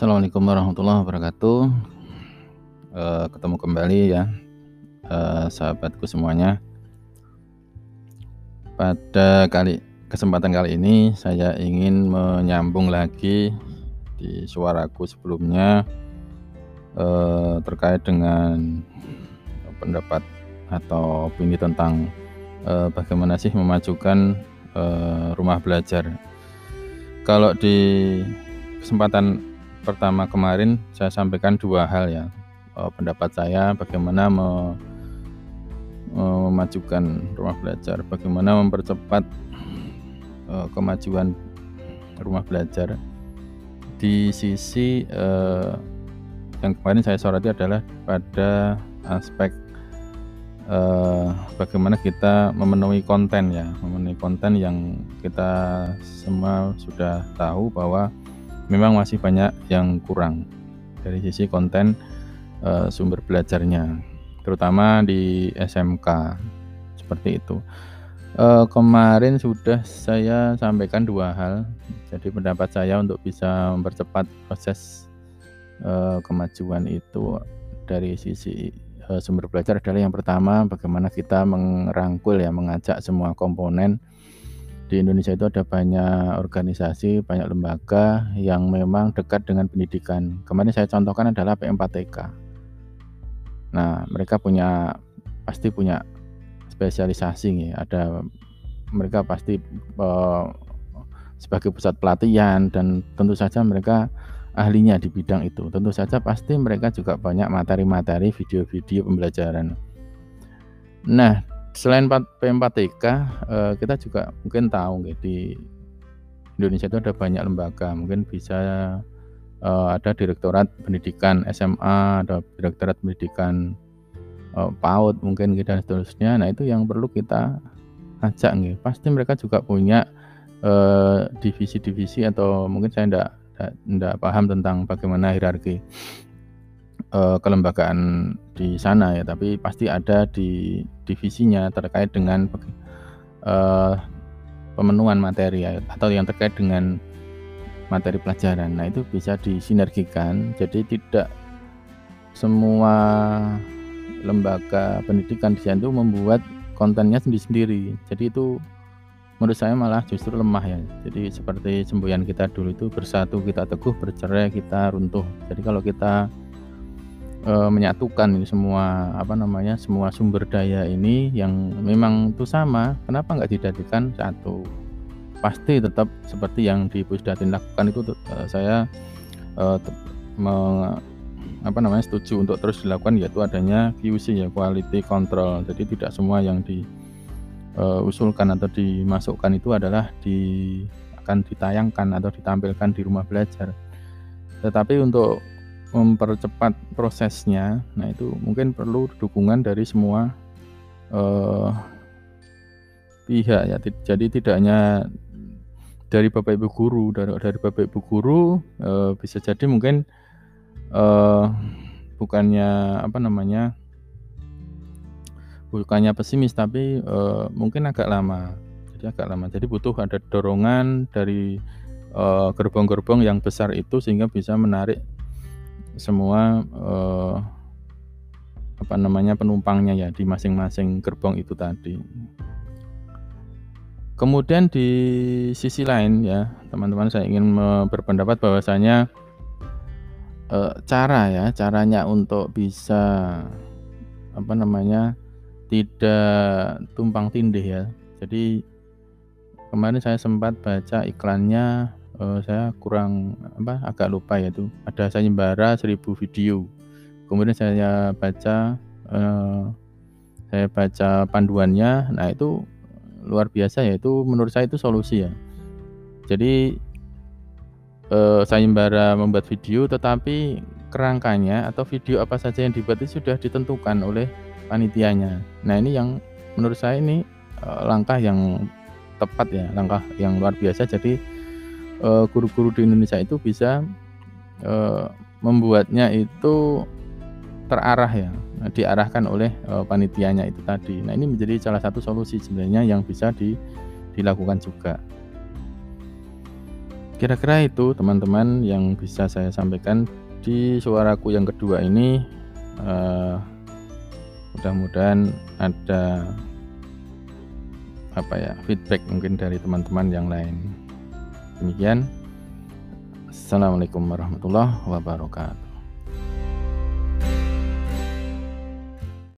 Assalamualaikum warahmatullahi wabarakatuh. Uh, ketemu kembali ya, uh, sahabatku semuanya. Pada kali kesempatan kali ini saya ingin menyambung lagi di suaraku sebelumnya uh, terkait dengan pendapat atau opini tentang bagaimana sih memajukan rumah belajar. Kalau di kesempatan pertama kemarin saya sampaikan dua hal ya uh, pendapat saya bagaimana me, memajukan rumah belajar, bagaimana mempercepat uh, kemajuan rumah belajar. Di sisi uh, yang kemarin saya soroti adalah pada aspek bagaimana kita memenuhi konten ya, memenuhi konten yang kita semua sudah tahu bahwa memang masih banyak yang kurang dari sisi konten uh, sumber belajarnya, terutama di SMK seperti itu. Uh, kemarin sudah saya sampaikan dua hal, jadi pendapat saya untuk bisa mempercepat proses uh, kemajuan itu dari sisi uh, sumber belajar adalah yang pertama bagaimana kita merangkul ya mengajak semua komponen di Indonesia itu ada banyak organisasi, banyak lembaga yang memang dekat dengan pendidikan. Kemarin saya contohkan adalah PM4TK. Nah, mereka punya pasti punya spesialisasi ya. Ada mereka pasti uh, sebagai pusat pelatihan dan tentu saja mereka ahlinya di bidang itu. Tentu saja pasti mereka juga banyak materi-materi video-video pembelajaran. Nah, selain P4TK eh, kita juga mungkin tahu gitu, di Indonesia itu ada banyak lembaga. Mungkin bisa eh, ada direktorat pendidikan SMA ada direktorat pendidikan eh, PAUD mungkin gitu dan seterusnya. Nah itu yang perlu kita ajak nih pasti mereka juga punya divisi-divisi atau mungkin saya tidak tidak paham tentang bagaimana hierarki uh, kelembagaan di sana ya, tapi pasti ada di divisinya terkait dengan uh, pemenuhan materi ya, atau yang terkait dengan materi pelajaran. Nah, itu bisa disinergikan. Jadi tidak semua lembaga pendidikan di sana itu membuat kontennya sendiri-sendiri. Jadi itu menurut saya malah justru lemah ya. Jadi seperti semboyan kita dulu itu bersatu kita teguh, bercerai kita runtuh. Jadi kalau kita e, menyatukan ini semua apa namanya semua sumber daya ini yang memang itu sama kenapa nggak dijadikan satu pasti tetap seperti yang di Pusdatin lakukan itu e, saya e, me, apa namanya setuju untuk terus dilakukan yaitu adanya QC ya quality control. Jadi tidak semua yang diusulkan atau dimasukkan itu adalah di akan ditayangkan atau ditampilkan di rumah belajar. Tetapi untuk mempercepat prosesnya. Nah itu mungkin perlu dukungan dari semua uh, pihak ya. Jadi tidak hanya dari bapak ibu guru dari dari bapak ibu guru uh, bisa jadi mungkin uh, bukannya apa namanya bukannya pesimis tapi uh, mungkin agak lama. Jadi agak lama. Jadi butuh ada dorongan dari gerbong-gerbong uh, yang besar itu sehingga bisa menarik semua eh, apa namanya penumpangnya ya di masing-masing gerbong itu tadi. Kemudian di sisi lain ya teman-teman saya ingin berpendapat bahwasanya eh, cara ya caranya untuk bisa apa namanya tidak tumpang tindih ya. Jadi kemarin saya sempat baca iklannya uh, saya kurang apa agak lupa ya itu. Ada sayembara 1000 video. Kemudian saya baca uh, saya baca panduannya. Nah itu luar biasa ya. Itu menurut saya itu solusi ya. Jadi uh, sayembara membuat video tetapi kerangkanya atau video apa saja yang dibuat itu sudah ditentukan oleh panitianya. Nah ini yang menurut saya ini langkah yang tepat ya langkah yang luar biasa. Jadi Eh, guru-guru di Indonesia itu bisa uh, membuatnya itu terarah ya diarahkan oleh uh, panitianya itu tadi. Nah ini menjadi salah satu solusi sebenarnya yang bisa di, dilakukan juga. kira-kira itu teman-teman yang bisa saya sampaikan di suaraku yang kedua ini uh, mudah-mudahan ada apa ya feedback mungkin dari teman-teman yang lain demikian. Assalamualaikum warahmatullahi wabarakatuh